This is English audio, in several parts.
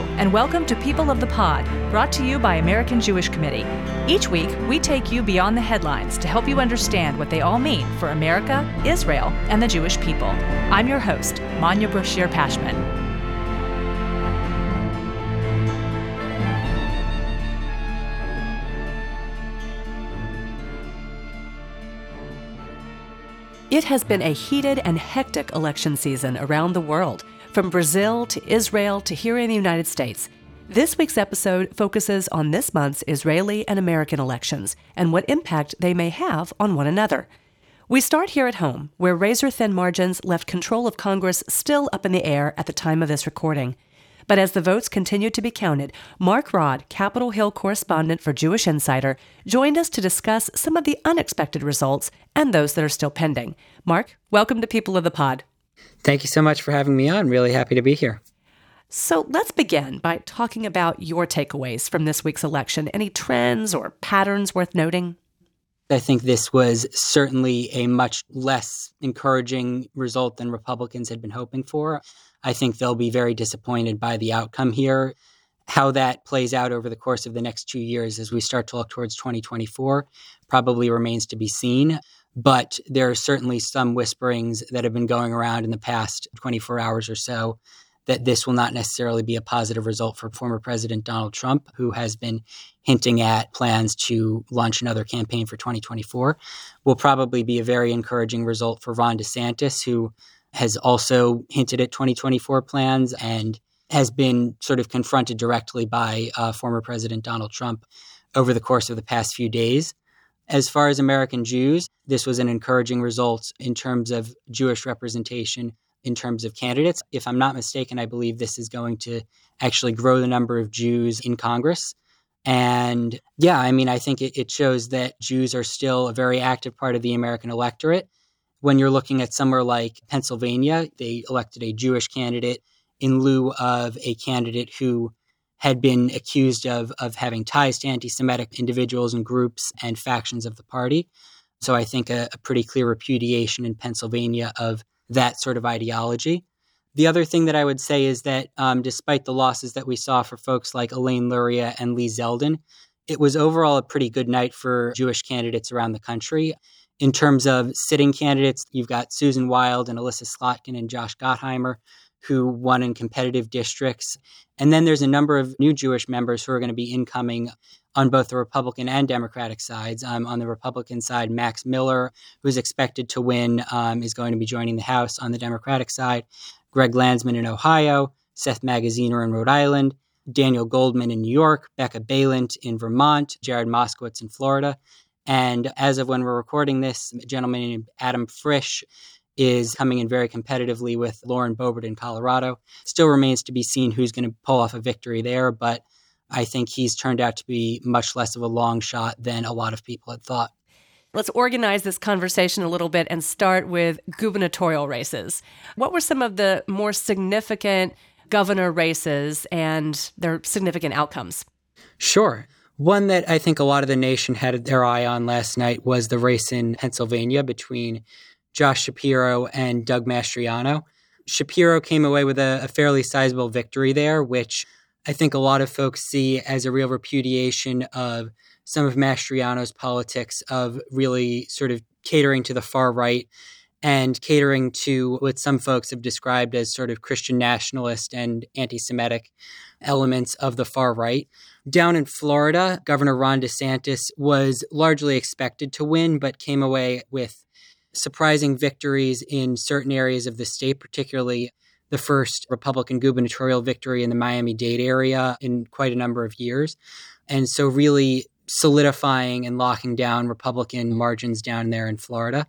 And welcome to People of the Pod, brought to you by American Jewish Committee. Each week, we take you beyond the headlines to help you understand what they all mean for America, Israel, and the Jewish people. I'm your host, Manya Brachear Pashman. It has been a heated and hectic election season around the world, from Brazil to Israel to here in the United States. This week's episode focuses on this month's Israeli and American elections and what impact they may have on one another. We start here at home, where razor thin margins left control of Congress still up in the air at the time of this recording. But as the votes continued to be counted, Marc Rod, Capitol Hill correspondent for Jewish Insider, joined us to discuss some of the unexpected results and those that are still pending. Marc, welcome to People of the Pod. Thank you so much for having me on. Really happy to be here. So let's begin by talking about your takeaways from this week's election. Any trends or patterns worth noting? I think this was certainly a much less encouraging result than Republicans had been hoping for. I think they'll be very disappointed by the outcome here. How that plays out over the course of the next two years as we start to look towards 2024 probably remains to be seen. But there are certainly some whisperings that have been going around in the past 24 hours or so that this will not necessarily be a positive result for former President Donald Trump, who has been hinting at plans to launch another campaign for 2024. Will probably be a very encouraging result for Ron DeSantis, who has also hinted at 2024 plans and has been sort of confronted directly by uh, former President Donald Trump over the course of the past few days. As far as American Jews, this was an encouraging result in terms of Jewish representation in terms of candidates. If I'm not mistaken, I believe this is going to actually grow the number of Jews in Congress. And yeah, I mean, I think it, it shows that Jews are still a very active part of the American electorate when you're looking at somewhere like Pennsylvania, they elected a Jewish candidate in lieu of a candidate who had been accused of, of having ties to anti Semitic individuals and groups and factions of the party. So I think a, a, pretty clear repudiation in Pennsylvania of that sort of ideology. The other thing that I would say is that um, despite the losses that we saw for folks like Elaine Luria and Lee Zeldin, it was overall a pretty good night for Jewish candidates around the country. In terms of sitting candidates, you've got Susan Wild and Elissa Slotkin and Josh Gottheimer, who won in competitive districts. And then there's a number of new Jewish members who are going to be incoming on both the Republican and Democratic sides. Um, on the Republican side, Max Miller, who's expected to win, um, is going to be joining the House. On the Democratic side, Greg Landsman in Ohio, Seth Magaziner in Rhode Island, Daniel Goldman in New York, Becca Balint in Vermont, Jared Moskowitz in Florida. And as of when we're recording this, a gentleman named Adam Frisch is coming in very competitively with Lauren Boebert in Colorado. Still remains to be seen who's going to pull off a victory there, but I think he's turned out to be much less of a long shot than a lot of people had thought. Let's organize this conversation a little bit and start with gubernatorial races. What were some of the more significant governor races and their significant outcomes? Sure. One that I think a lot of the nation had their eye on last night was the race in Pennsylvania between Josh Shapiro and Doug Mastriano. Shapiro came away with a, a fairly sizable victory there, which I think a lot of folks see as a real repudiation of some of Mastriano's politics of really sort of catering to the far right and catering to what some folks have described as sort of Christian nationalist and anti Semitic elements of the far right. Down in Florida, Governor Ron DeSantis was largely expected to win, but came away with surprising victories in certain areas of the state, particularly the first Republican gubernatorial victory in the Miami Dade area in quite a number of years. And so, really solidifying and locking down Republican margins down there in Florida.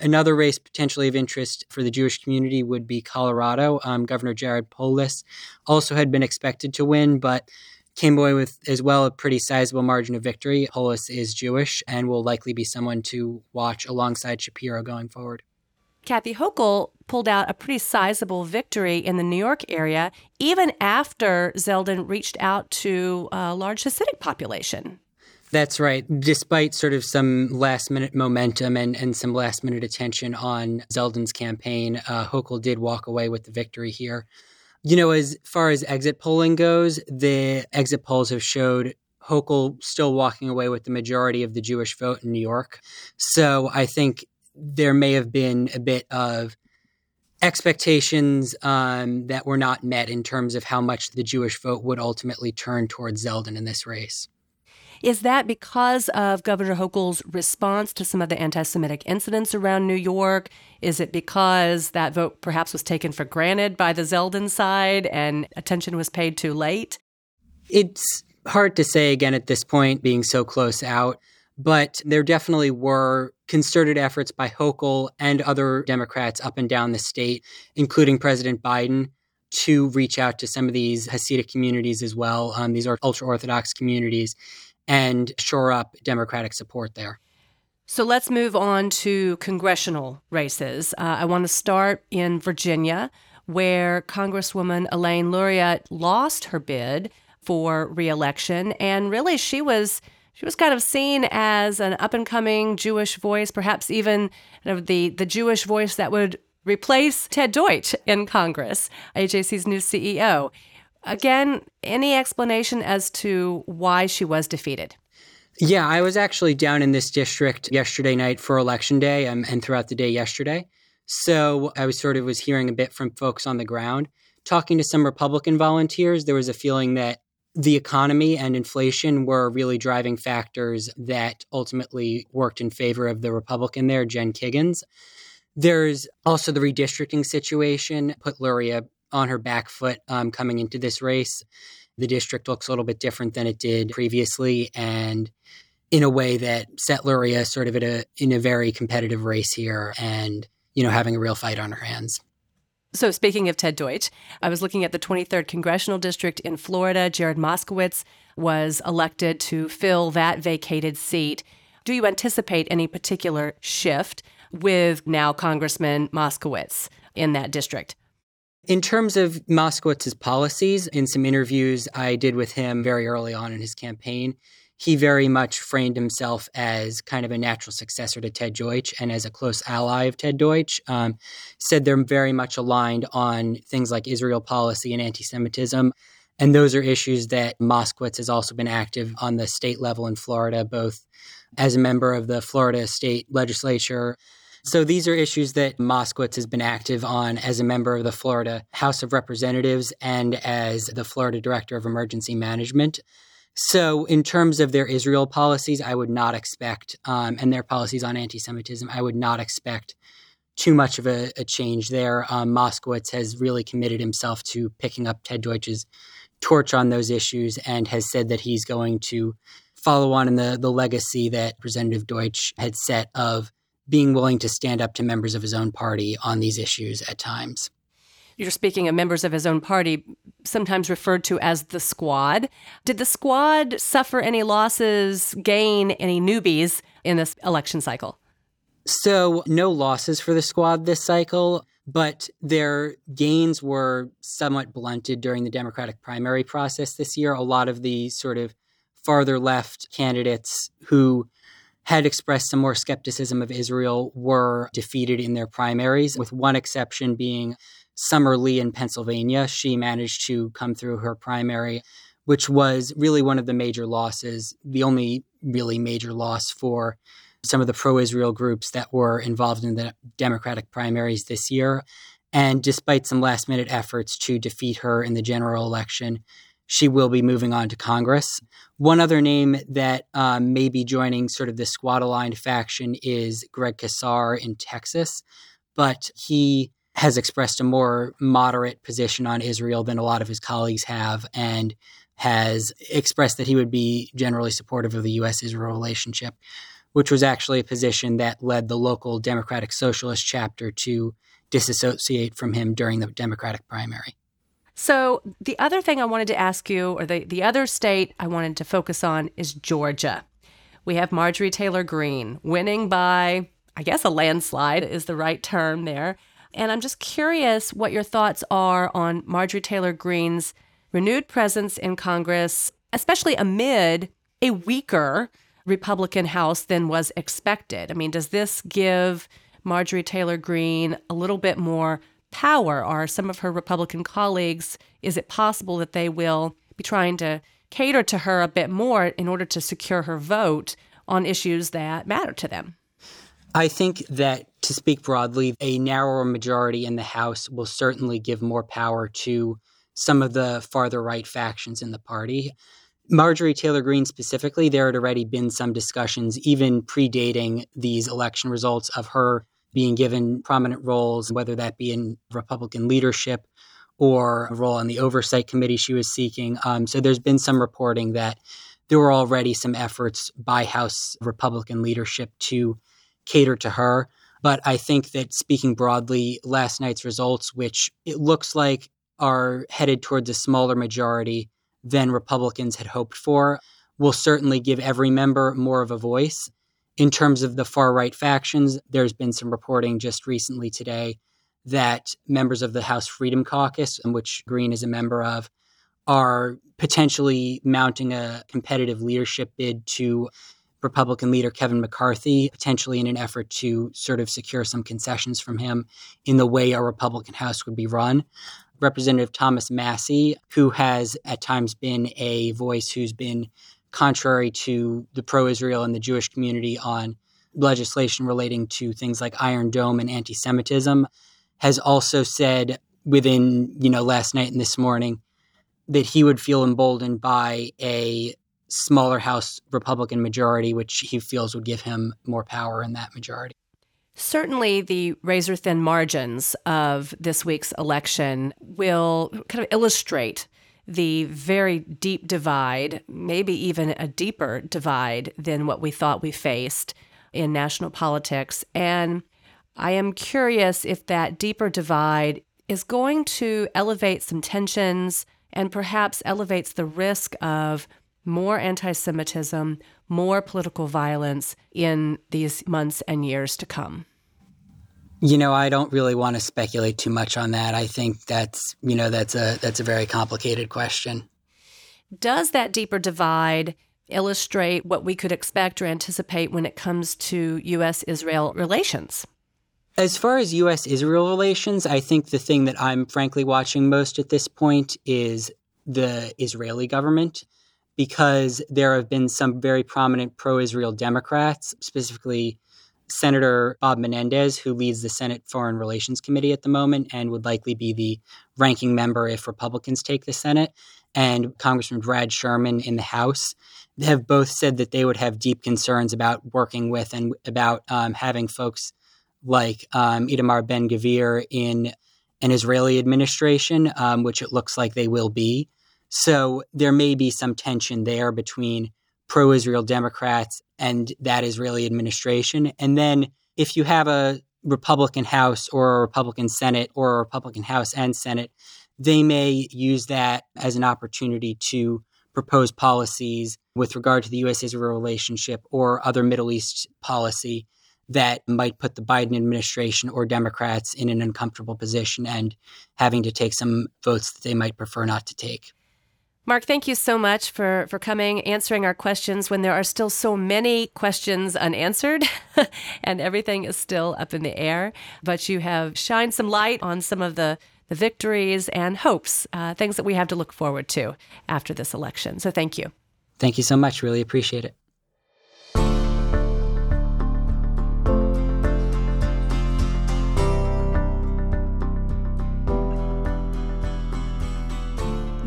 Another race potentially of interest for the Jewish community would be Colorado. Um, Governor Jared Polis also had been expected to win, but came away with as well a pretty sizable margin of victory. Polis is Jewish and will likely be someone to watch alongside Shapiro going forward. Kathy Hochul pulled out a pretty sizable victory in the New York area, even after Zeldin reached out to a large Hasidic population. That's right. Despite sort of some last minute momentum and, and some last minute attention on Zeldin's campaign, uh, Hochul did walk away with the victory here. You know, as far as exit polling goes, the exit polls have showed Hochul still walking away with the majority of the Jewish vote in New York. So I think there may have been a bit of expectations um, that were not met in terms of how much the Jewish vote would ultimately turn towards Zeldin in this race. Is that because of Governor Hochul's response to some of the anti Semitic incidents around New York? Is it because that vote perhaps was taken for granted by the Zeldin side and attention was paid too late? It's hard to say again at this point, being so close out, but there definitely were concerted efforts by Hochul and other Democrats up and down the state, including President Biden, to reach out to some of these Hasidic communities as well, um, these ultra Orthodox communities, and shore up Democratic support there. So let's move on to congressional races. Uh, I want to start in Virginia, where Congresswoman Elaine Luria lost her bid for reelection, and really she was she was kind of seen as an up and coming Jewish voice, perhaps even the the Jewish voice that would replace Ted Deutch in Congress, AJC's new CEO. Again, any explanation as to why she was defeated? Yeah, I was actually down in this district yesterday night for election day um, and throughout the day yesterday. So I was sort of was hearing a bit from folks on the ground. Talking to some Republican volunteers, there was a feeling that the economy and inflation were really driving factors that ultimately worked in favor of the Republican there, Jen Kiggans. There's also the redistricting situation, put Luria on her back foot um, coming into this race. The district looks a little bit different than it did previously, and in a way that set Luria sort of a in a very competitive race here, and you know having a real fight on her hands. So, speaking of Ted Deutch, I was looking at the 23rd Congressional District in Florida. Jared Moskowitz was elected to fill that vacated seat. Do you anticipate any particular shift with now Congressman Moskowitz in that district? In terms of Moskowitz's policies, in some interviews I did with him very early on in his campaign, he very much framed himself as kind of a natural successor to Ted Deutch and as a close ally of Ted Deutch. Um, said they're very much aligned on things like Israel policy and anti Semitism. And those are issues that Moskowitz has also been active on the state level in Florida, both as a member of the Florida state legislature so these are issues that Moskowitz has been active on as a member of the Florida House of Representatives and as the Florida Director of Emergency Management. So, in terms of their Israel policies, I would not expect, um, and their policies on anti Semitism, I would not expect too much of a, a change there. Um, Moskowitz has really committed himself to picking up Ted Deutch's torch on those issues and has said that he's going to follow on in the, the legacy that Representative Deutsch had set of being willing to stand up to members of his own party on these issues at times. You're speaking of members of his own party, sometimes referred to as the squad. Did the squad suffer any losses, gain any newbies in this election cycle? So, no losses for the squad this cycle, but their gains were somewhat blunted during the Democratic primary process this year. A lot of the sort of farther left candidates who had expressed some more skepticism of Israel were defeated in their primaries, with one exception being Summer Lee in Pennsylvania. She managed to come through her primary, which was really one of the major losses, the only really major loss for some of the pro Israel groups that were involved in the Democratic primaries this year. And despite some last minute efforts to defeat her in the general election, she will be moving on to Congress. One other name that um, may be joining sort of the squad aligned faction is Greg Casar in Texas, but he has expressed a more moderate position on Israel than a lot of his colleagues have and has expressed that he would be generally supportive of the U.S. Israel relationship, which was actually a position that led the local Democratic Socialist chapter to disassociate from him during the Democratic primary. So, the other thing I wanted to ask you, or the, the other state I wanted to focus on, is Georgia. We have Marjorie Taylor Greene winning by, I guess, a landslide is the right term there. And I'm just curious what your thoughts are on Marjorie Taylor Greene's renewed presence in Congress, especially amid a weaker Republican House than was expected. I mean, does this give Marjorie Taylor Greene a little bit more power? Are some of her Republican colleagues, is it possible that they will be trying to cater to her a bit more in order to secure her vote on issues that matter to them? I think that to speak broadly, a narrower majority in the House will certainly give more power to some of the farther right factions in the party. Marjorie Taylor Greene specifically, there had already been some discussions, even predating these election results, of her being given prominent roles, whether that be in Republican leadership or a role on the oversight committee she was seeking. Um, so there's been some reporting that there were already some efforts by House Republican leadership to cater to her. But I think that speaking broadly, last night's results, which it looks like are headed towards a smaller majority than Republicans had hoped for, will certainly give every member more of a voice. In terms of the far right factions, there's been some reporting just recently today that members of the House Freedom Caucus, in which Greene is a member of, are potentially mounting a competitive leadership bid to Republican leader Kevin McCarthy, potentially in an effort to sort of secure some concessions from him in the way a Republican House would be run. Representative Thomas Massie, who has at times been a voice who's been contrary to the pro Israel and the Jewish community on legislation relating to things like Iron Dome and anti Semitism, has also said within, you know, last night and this morning that he would feel emboldened by a smaller House Republican majority, which he feels would give him more power in that majority. Certainly, the razor thin margins of this week's election will kind of illustrate the very deep divide, maybe even a deeper divide than what we thought we faced in national politics. And I am curious if that deeper divide is going to elevate some tensions and perhaps elevates the risk of more anti Semitism, more political violence in these months and years to come? You know, I don't really want to speculate too much on that. I think that's, you know, that's a that's a very complicated question. Does that deeper divide illustrate what we could expect or anticipate when it comes to US Israel relations? As far as US Israel relations, I think the thing that I'm frankly watching most at this point is the Israeli government because there have been some very prominent pro Israel Democrats, specifically Senator Bob Menendez, who leads the Senate Foreign Relations Committee at the moment and would likely be the ranking member if Republicans take the Senate, and Congressman Brad Sherman in the House have both said that they would have deep concerns about working with and about um, having folks like um, Itamar Ben Gvir in an Israeli administration, um, which it looks like they will be. So there may be some tension there between pro Israel Democrats and that Israeli administration. And then if you have a Republican House or a Republican Senate or a Republican House and Senate, they may use that as an opportunity to propose policies with regard to the U.S. Israel relationship or other Middle East policy that might put the Biden administration or Democrats in an uncomfortable position and having to take some votes that they might prefer not to take. Marc, thank you so much for, for coming, answering our questions when there are still so many questions unanswered and everything is still up in the air. But you have shined some light on some of the, the victories and hopes, uh, things that we have to look forward to after this election. So thank you. Thank you so much. Really appreciate it.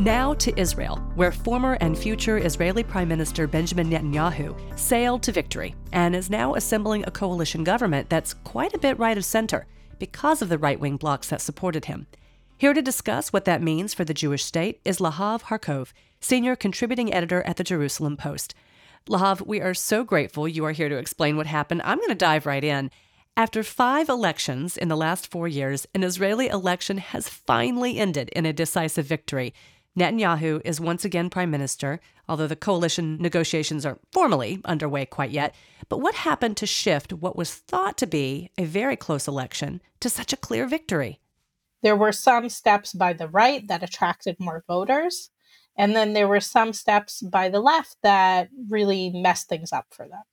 Now to Israel, where former and future Israeli Prime Minister Benjamin Netanyahu sailed to victory and is now assembling a coalition government that's quite a bit right of center because of the right wing blocs that supported him. Here to discuss what that means for the Jewish state is Lahav Harkov, senior contributing editor at the Jerusalem Post. Lahav, we are so grateful you are here to explain what happened. I'm going to dive right in. After five elections in the last four years, an Israeli election has finally ended in a decisive victory. Netanyahu is once again prime minister, although the coalition negotiations aren't formally underway quite yet. But what happened to shift what was thought to be a very close election to such a clear victory? There were some steps by the right that attracted more voters. And then there were some steps by the left that really messed things up for them.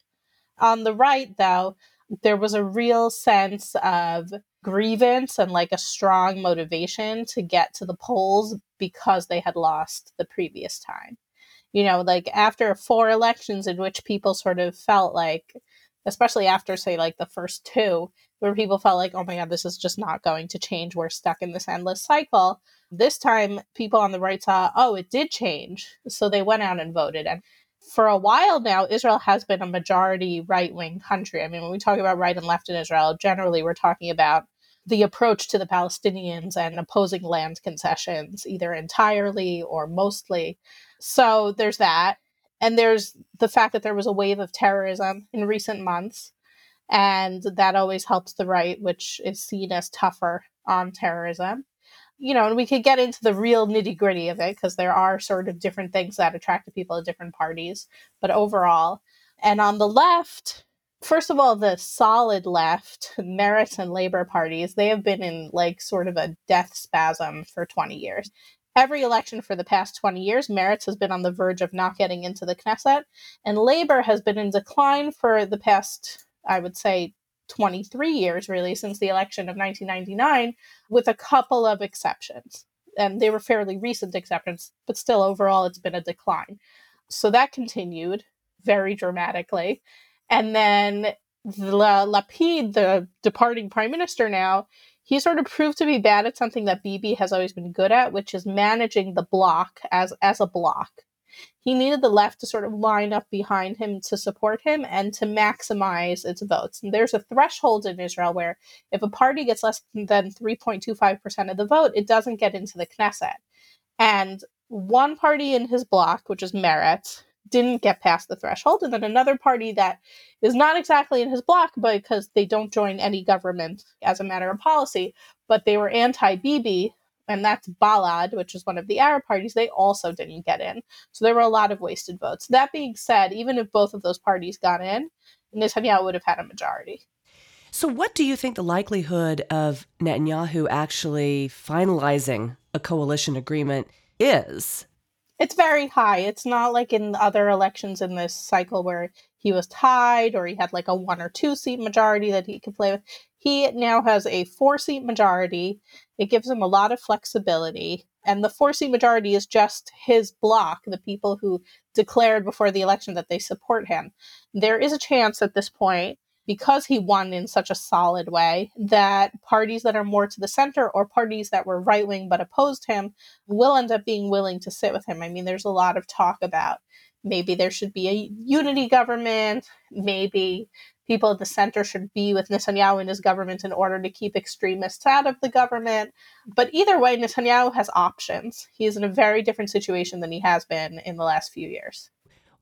On the right, though, there was a real sense of grievance and like a strong motivation to get to the polls because they had lost the previous time. You know, like after four elections in which people sort of felt like, especially after, say, like the first two, where people felt like, oh my God, this is just not going to change. We're stuck in this endless cycle. This time, people on the right saw, oh, it did change. So they went out and voted. And for a while now, Israel has been a majority right wing country. I mean, when we talk about right and left in Israel, generally we're talking about the approach to the Palestinians and opposing land concessions, either entirely or mostly. So there's that. And there's the fact that there was a wave of terrorism in recent months. And that always helps the right, which is seen as tougher on terrorism. You know, and we could get into the real nitty gritty of it because there are sort of different things that attract people at different parties. But overall, and on the left, first of all, the solid left, Meretz and Labor parties, they have been in like sort of a death spasm for 20 years. Every election for the past 20 years, Meretz has been on the verge of not getting into the Knesset, and Labor has been in decline for the past, I would say, 23 years, really, since the election of 1999, with a couple of exceptions. And they were fairly recent exceptions, but still, overall, it's been a decline. So that continued very dramatically. And then Lapid, the departing prime minister now, he sort of proved to be bad at something that Bibi has always been good at, which is managing the bloc as as a bloc. He needed the left to sort of line up behind him to support him and to maximize its votes. And there's a threshold in Israel where if a party gets less than 3.25% of the vote, it doesn't get into the Knesset. And one party in his bloc, which is Meretz, didn't get past the threshold, and then another party that is not exactly in his bloc because they don't join any government as a matter of policy, but they were anti Bibi, and that's Balad, which is one of the Arab parties, they also didn't get in. So there were a lot of wasted votes. That being said, even if both of those parties got in, Netanyahu would have had a majority. So, what do you think the likelihood of Netanyahu actually finalizing a coalition agreement is? It's very high. It's not like in other elections in this cycle where he was tied or he had like a one or two seat majority that he could play with. He now has a four seat majority. It gives him a lot of flexibility. And the four seat majority is just his bloc, the people who declared before the election that they support him. There is a chance at this point because he won in such a solid way that parties that are more to the center or parties that were right wing but opposed him will end up being willing to sit with him. I mean, there's a lot of talk about maybe there should be a unity government, maybe people at the center should be with Netanyahu and his government in order to keep extremists out of the government. But either way, Netanyahu has options. He is in a very different situation than he has been in the last few years.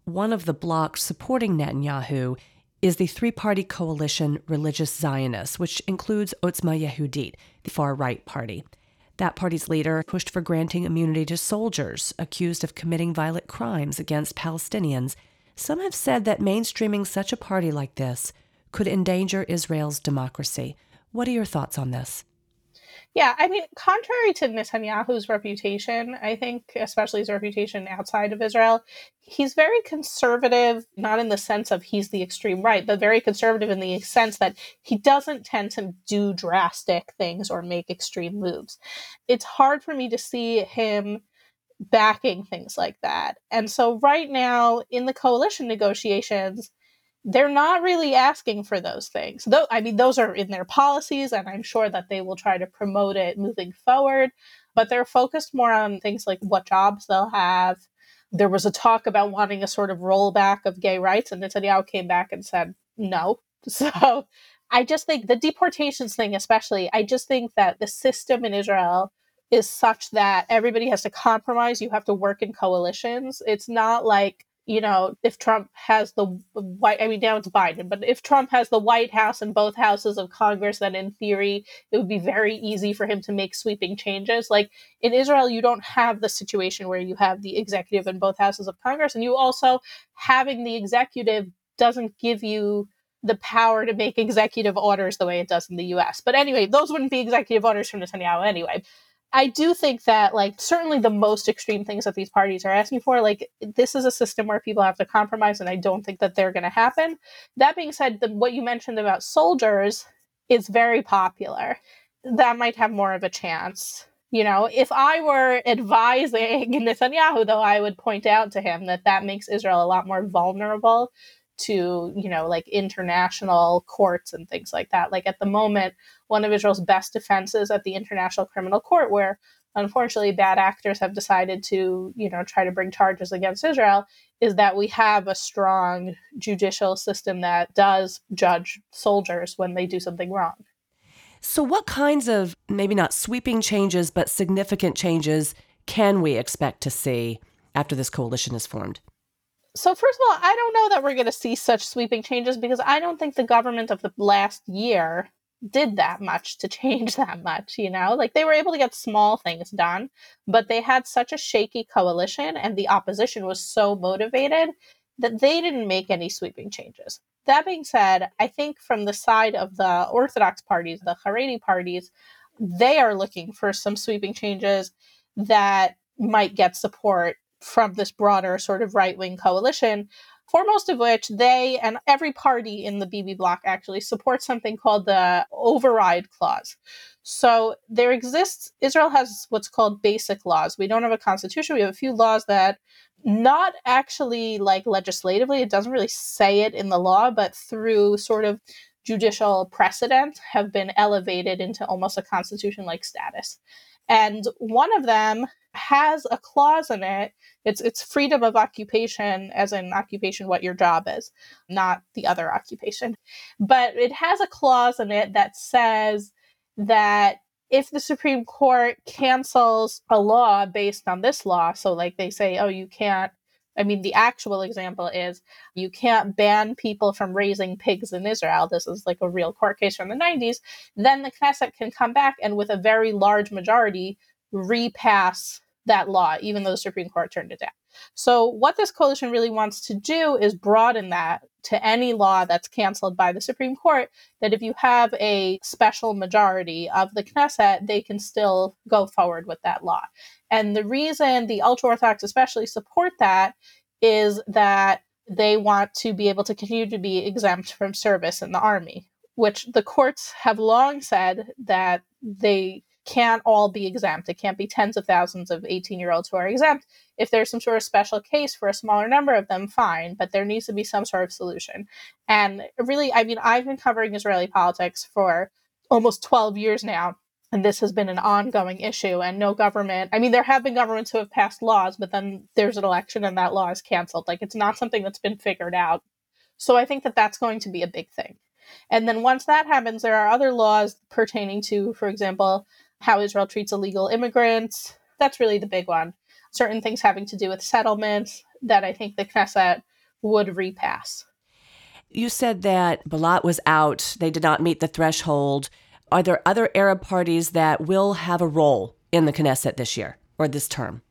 One of the blocs supporting Netanyahu is the three party coalition Religious Zionists, which includes Otzma Yehudit, the far right party. That party's leader pushed for granting immunity to soldiers accused of committing violent crimes against Palestinians. Some have said that mainstreaming such a party like this could endanger Israel's democracy. What are your thoughts on this? Yeah, I mean, contrary to Netanyahu's reputation, I think, especially his reputation outside of Israel, he's very conservative, not in the sense of he's the extreme right, but very conservative in the sense that he doesn't tend to do drastic things or make extreme moves. It's hard for me to see him backing things like that. And so, right now, in the coalition negotiations, they're not really asking for those things. Though I mean those are in their policies and I'm sure that they will try to promote it moving forward, but they're focused more on things like what jobs they'll have. There was a talk about wanting a sort of rollback of gay rights and Netanyahu came back and said no. So I just think the deportations thing especially, I just think that the system in Israel is such that everybody has to compromise, you have to work in coalitions. It's not like you know, if Trump has the white, I mean, now it's Biden, but if Trump has the White House and both houses of Congress, then in theory, it would be very easy for him to make sweeping changes. Like in Israel, you don't have the situation where you have the executive and both houses of Congress, and you also having the executive doesn't give you the power to make executive orders the way it does in the US. But anyway, those wouldn't be executive orders from Netanyahu anyway. I do think that, like, certainly the most extreme things that these parties are asking for, like, this is a system where people have to compromise, and I don't think that they're going to happen. That being said, the, what you mentioned about soldiers is very popular. That might have more of a chance. You know, if I were advising Netanyahu, though, I would point out to him that that makes Israel a lot more vulnerable to, you know, like international courts and things like that. Like at the moment, one of Israel's best defenses at the International Criminal Court, where unfortunately bad actors have decided to, you know, try to bring charges against Israel, is that we have a strong judicial system that does judge soldiers when they do something wrong. So, what kinds of maybe not sweeping changes, but significant changes can we expect to see after this coalition is formed? So, first of all, I don't know that we're going to see such sweeping changes because I don't think the government of the last year did that much to change that much, you know? Like they were able to get small things done, but they had such a shaky coalition and the opposition was so motivated that they didn't make any sweeping changes. That being said, I think from the side of the Orthodox parties, the Haredi parties, they are looking for some sweeping changes that might get support from this broader sort of right wing coalition, foremost of which they and every party in the Bibi bloc actually support something called the override clause. So there exists, Israel has what's called basic laws. We don't have a constitution, we have a few laws that not actually like legislatively, it doesn't really say it in the law, but through sort of judicial precedent have been elevated into almost a constitution like status. And one of them has a clause in it. It's it's freedom of occupation as in occupation what your job is, not the other occupation. But it has a clause in it that says that if the Supreme Court cancels a law based on this law, so like they say, oh, you can't I mean, the actual example is you can't ban people from raising pigs in Israel. This is like a real court case from the 90s. Then the Knesset can come back and, with a very large majority, repass that law, even though the Supreme Court turned it down. So, what this coalition really wants to do is broaden that to any law that's canceled by the Supreme Court. That if you have a special majority of the Knesset, they can still go forward with that law. And the reason the ultra Orthodox especially support that is that they want to be able to continue to be exempt from service in the army, which the courts have long said that they can't all be exempt. It can't be tens of thousands of 18 year olds who are exempt. If there's some sort of special case for a smaller number of them, fine, but there needs to be some sort of solution. And really, I mean, I've been covering Israeli politics for almost 12 years now. And this has been an ongoing issue, and no government. I mean, there have been governments who have passed laws, but then there's an election and that law is canceled. Like, it's not something that's been figured out. So I think that that's going to be a big thing. And then once that happens, there are other laws pertaining to, for example, how Israel treats illegal immigrants. That's really the big one. Certain things having to do with settlements that I think the Knesset would repass. You said that Balad was out, they did not meet the threshold. Are there other Arab parties that will have a role in the Knesset this year or this term?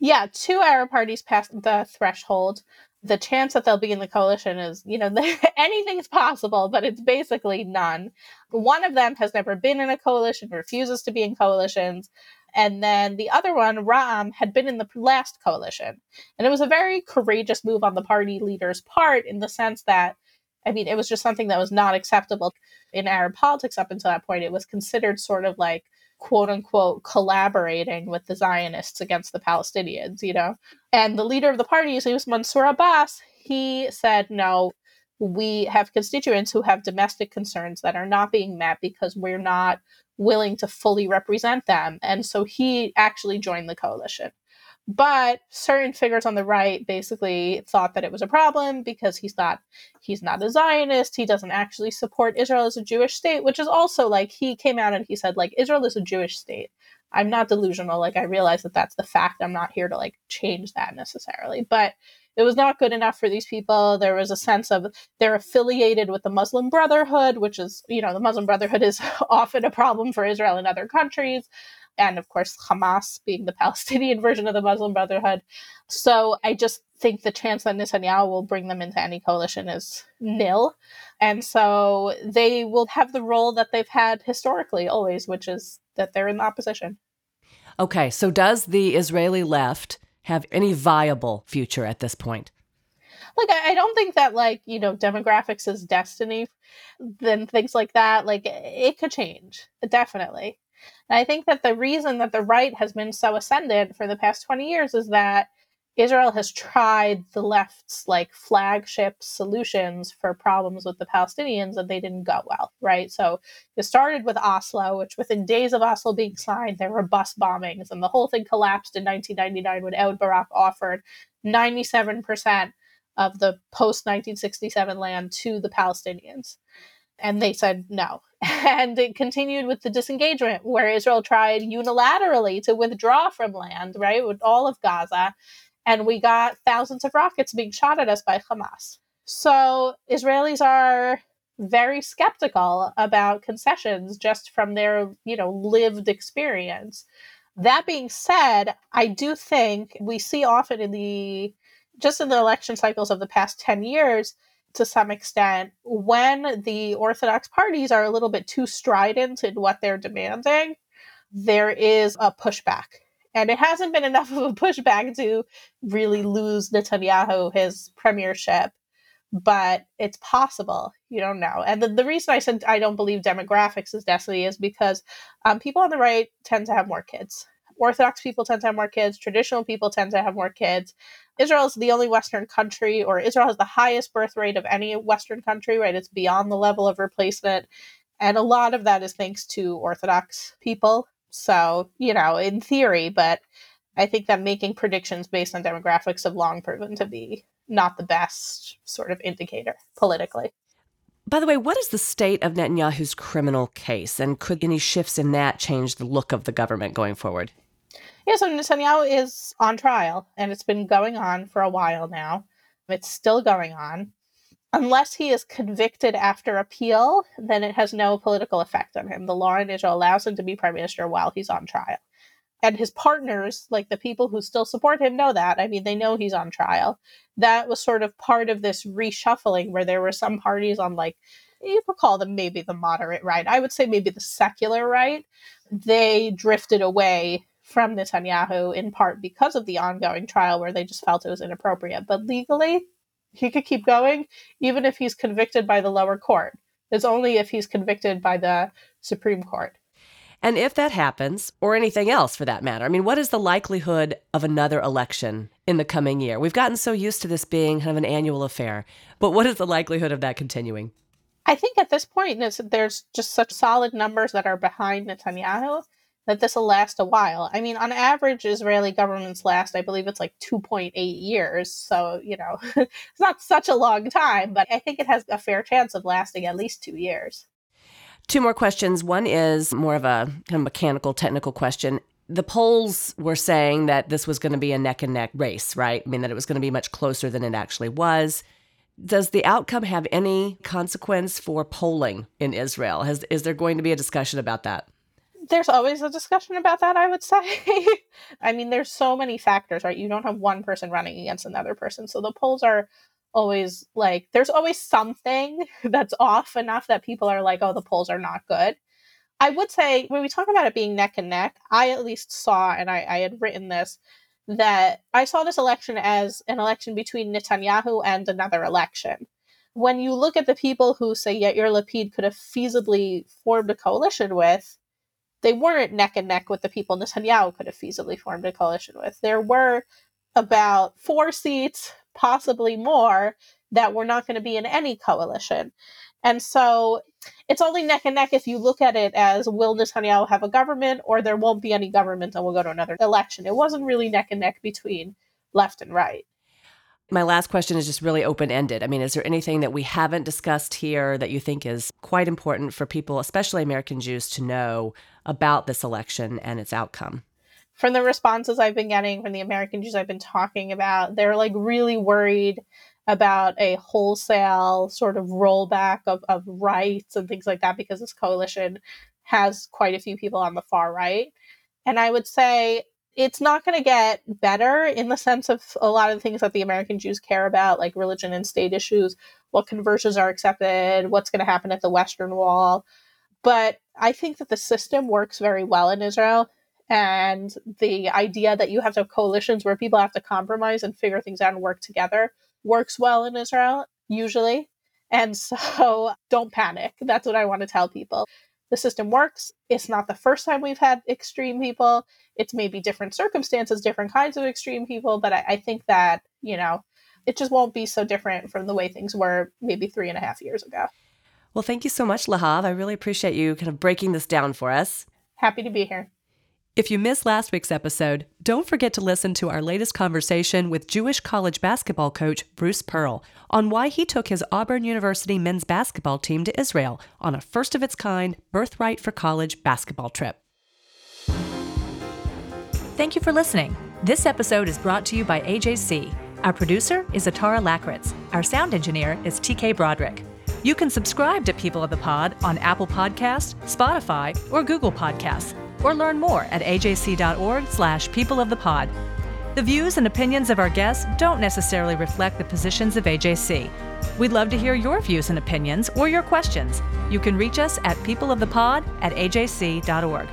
Yeah, two Arab parties passed the threshold the chance that they'll be in the coalition is, you know, anything's possible, but it's basically none. One of them has never been in a coalition, refuses to be in coalitions. And then the other one, Ra'am, had been in the last coalition. And it was a very courageous move on the party leader's part in the sense that, I mean, it was just something that was not acceptable in Arab politics up until that point. It was considered sort of like quote unquote collaborating with the Zionists against the Palestinians, you know? And the leader of the party, his name was Mansour Abbas, he said, no, we have constituents who have domestic concerns that are not being met because we're not willing to fully represent them. And so he actually joined the coalition. But certain figures on the right basically thought that it was a problem because he's not he's not a Zionist. He doesn't actually support Israel as a Jewish state, which is also like he came out and he said like Israel is a Jewish state. I'm not delusional. Like I realize that that's the fact. I'm not here to like change that necessarily, but it was not good enough for these people. There was a sense of they're affiliated with the Muslim Brotherhood, which is, you know, the Muslim Brotherhood is often a problem for Israel and other countries and of course Hamas being the Palestinian version of the Muslim Brotherhood. So I just think the chance that Netanyahu will bring them into any coalition is nil. And so they will have the role that they've had historically always, which is that they're in the opposition. Okay, so does the Israeli left have any viable future at this point? Like, I don't think that, like, you know, demographics is destiny, then things like that, like, it could change, definitely. And I think that the reason that the right has been so ascendant for the past 20 years is that Israel has tried the left's like flagship solutions for problems with the Palestinians and they didn't go well, right? So it started with Oslo, which within days of Oslo being signed, there were bus bombings and the whole thing collapsed in 1999 when Ehud Barak offered 97% of the post 1967 land to the Palestinians. And they said no. And it continued with the disengagement, where Israel tried unilaterally to withdraw from land, right, with all of Gaza and we got thousands of rockets being shot at us by Hamas. So Israelis are very skeptical about concessions just from their, you know, lived experience. That being said, I do think we see often in the just in the election cycles of the past 10 years to some extent when the orthodox parties are a little bit too strident in what they're demanding, there is a pushback and it hasn't been enough of a pushback to really lose Netanyahu his premiership, but it's possible. You don't know. And the, the reason I said I don't believe demographics is destiny is because um, people on the right tend to have more kids. Orthodox people tend to have more kids. Traditional people tend to have more kids. Israel is the only Western country, or Israel has the highest birth rate of any Western country, right? It's beyond the level of replacement. And a lot of that is thanks to Orthodox people so, you know, in theory, but I think that making predictions based on demographics have long proven to be not the best sort of indicator politically. By the way, what is the state of Netanyahu's criminal case, and could any shifts in that change the look of the government going forward? Yeah, so Netanyahu is on trial, and it's been going on for a while now. It's still going on unless he is convicted after appeal, then it has no political effect on him. The law in Israel allows him to be prime minister while he's on trial. And his partners, like the people who still support him, know that. I mean, they know he's on trial. That was sort of part of this reshuffling where there were some parties on, like, you could call them maybe the moderate right. I would say maybe the secular right. They drifted away from Netanyahu in part because of the ongoing trial where they just felt it was inappropriate. But legally, he could keep going even if he's convicted by the lower court. It's only if he's convicted by the Supreme Court. And if that happens, or anything else for that matter, I mean, what is the likelihood of another election in the coming year? We've gotten so used to this being kind of an annual affair, but what is the likelihood of that continuing? I think at this point, there's just such solid numbers that are behind Netanyahu that this will last a while. I mean, on average, Israeli governments last, I believe it's like 2.8 years. So, you know, it's not such a long time, but I think it has a fair chance of lasting at least two years. Two more questions. One is more of a kind of mechanical, technical question. The polls were saying that this was going to be a neck and neck race, right? I mean, that it was going to be much closer than it actually was. Does the outcome have any consequence for polling in Israel? Has, is there going to be a discussion about that? There's always a discussion about that, I would say. I mean, there's so many factors, right? You don't have one person running against another person. So the polls are always like, there's always something that's off enough that people are like, oh, the polls are not good. I would say when we talk about it being neck and neck, I at least saw, and I, I had written this, that I saw this election as an election between Netanyahu and another election. When you look at the people who say Yair Lapid could have feasibly formed a coalition with, they weren't neck and neck with the people Netanyahu could have feasibly formed a coalition with. There were about four seats, possibly more, that were not going to be in any coalition. And so it's only neck and neck if you look at it as will Netanyahu have a government or there won't be any government and we'll go to another election. It wasn't really neck and neck between left and right. My last question is just really open ended. I mean, is there anything that we haven't discussed here that you think is quite important for people, especially American Jews, to know about this election and its outcome? From the responses I've been getting from the American Jews I've been talking about, they're like really worried about a wholesale sort of rollback of, of rights and things like that because this coalition has quite a few people on the far right. And I would say it's not going to get better in the sense of a lot of the things that the American Jews care about, like religion and state issues, what conversions are accepted, what's going to happen at the Western Wall. But I think that the system works very well in Israel. And the idea that you have to have coalitions where people have to compromise and figure things out and work together works well in Israel, usually. And so don't panic. That's what I want to tell people. The system works. It's not the first time we've had extreme people. It's maybe different circumstances, different kinds of extreme people, but I, I think that, you know, it just won't be so different from the way things were maybe three and a half years ago. Well, thank you so much, Lahav. I really appreciate you kind of breaking this down for us. Happy to be here. If you missed last week's episode, don't forget to listen to our latest conversation with Jewish college basketball coach Bruce Pearl on why he took his Auburn University men's basketball team to Israel on a first of its kind Birthright for College basketball trip. Thank you for listening. This episode is brought to you by AJC. Our producer is Atara Lakritz. Our sound engineer is TK Broderick. You can subscribe to People of the Pod on Apple Podcasts, Spotify, or Google Podcasts, or learn more at ajc.org slash people of the pod. The views and opinions of our guests don't necessarily reflect the positions of AJC. We'd love to hear your views and opinions or your questions. You can reach us at peopleofthepod at ajc.org.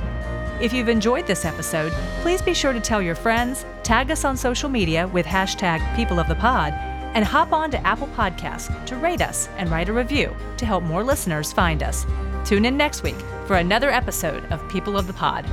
If you've enjoyed this episode, please be sure to tell your friends, tag us on social media with hashtag peopleofthepod, and hop on to Apple Podcasts to rate us and write a review to help more listeners find us. Tune in next week for another episode of People of the Pod.